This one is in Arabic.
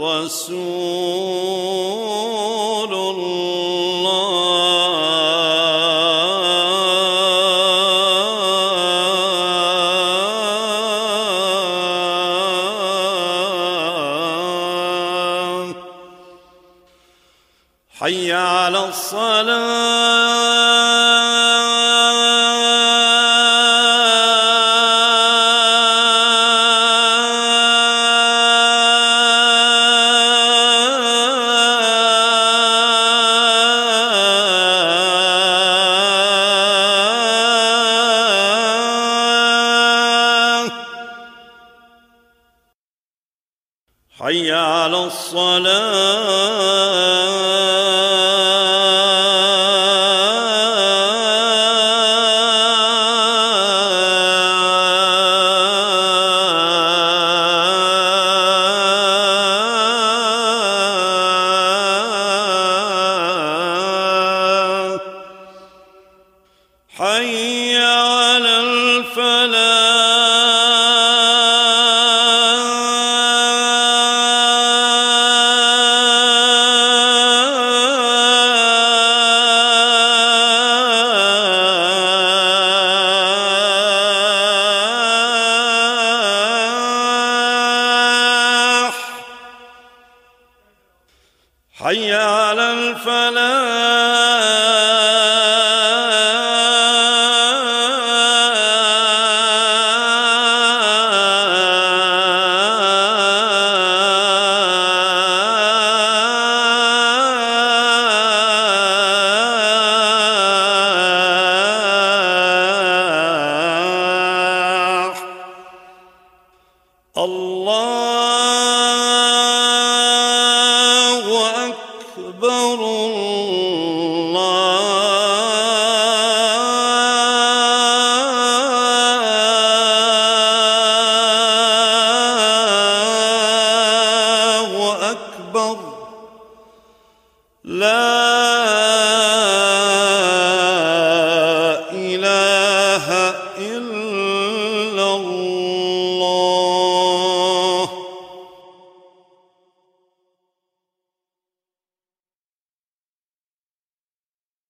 رسول الله. حي على الصلاة. حي على الصلاة. حي على الفلاح. حي على الفلاح. الله أكبر الله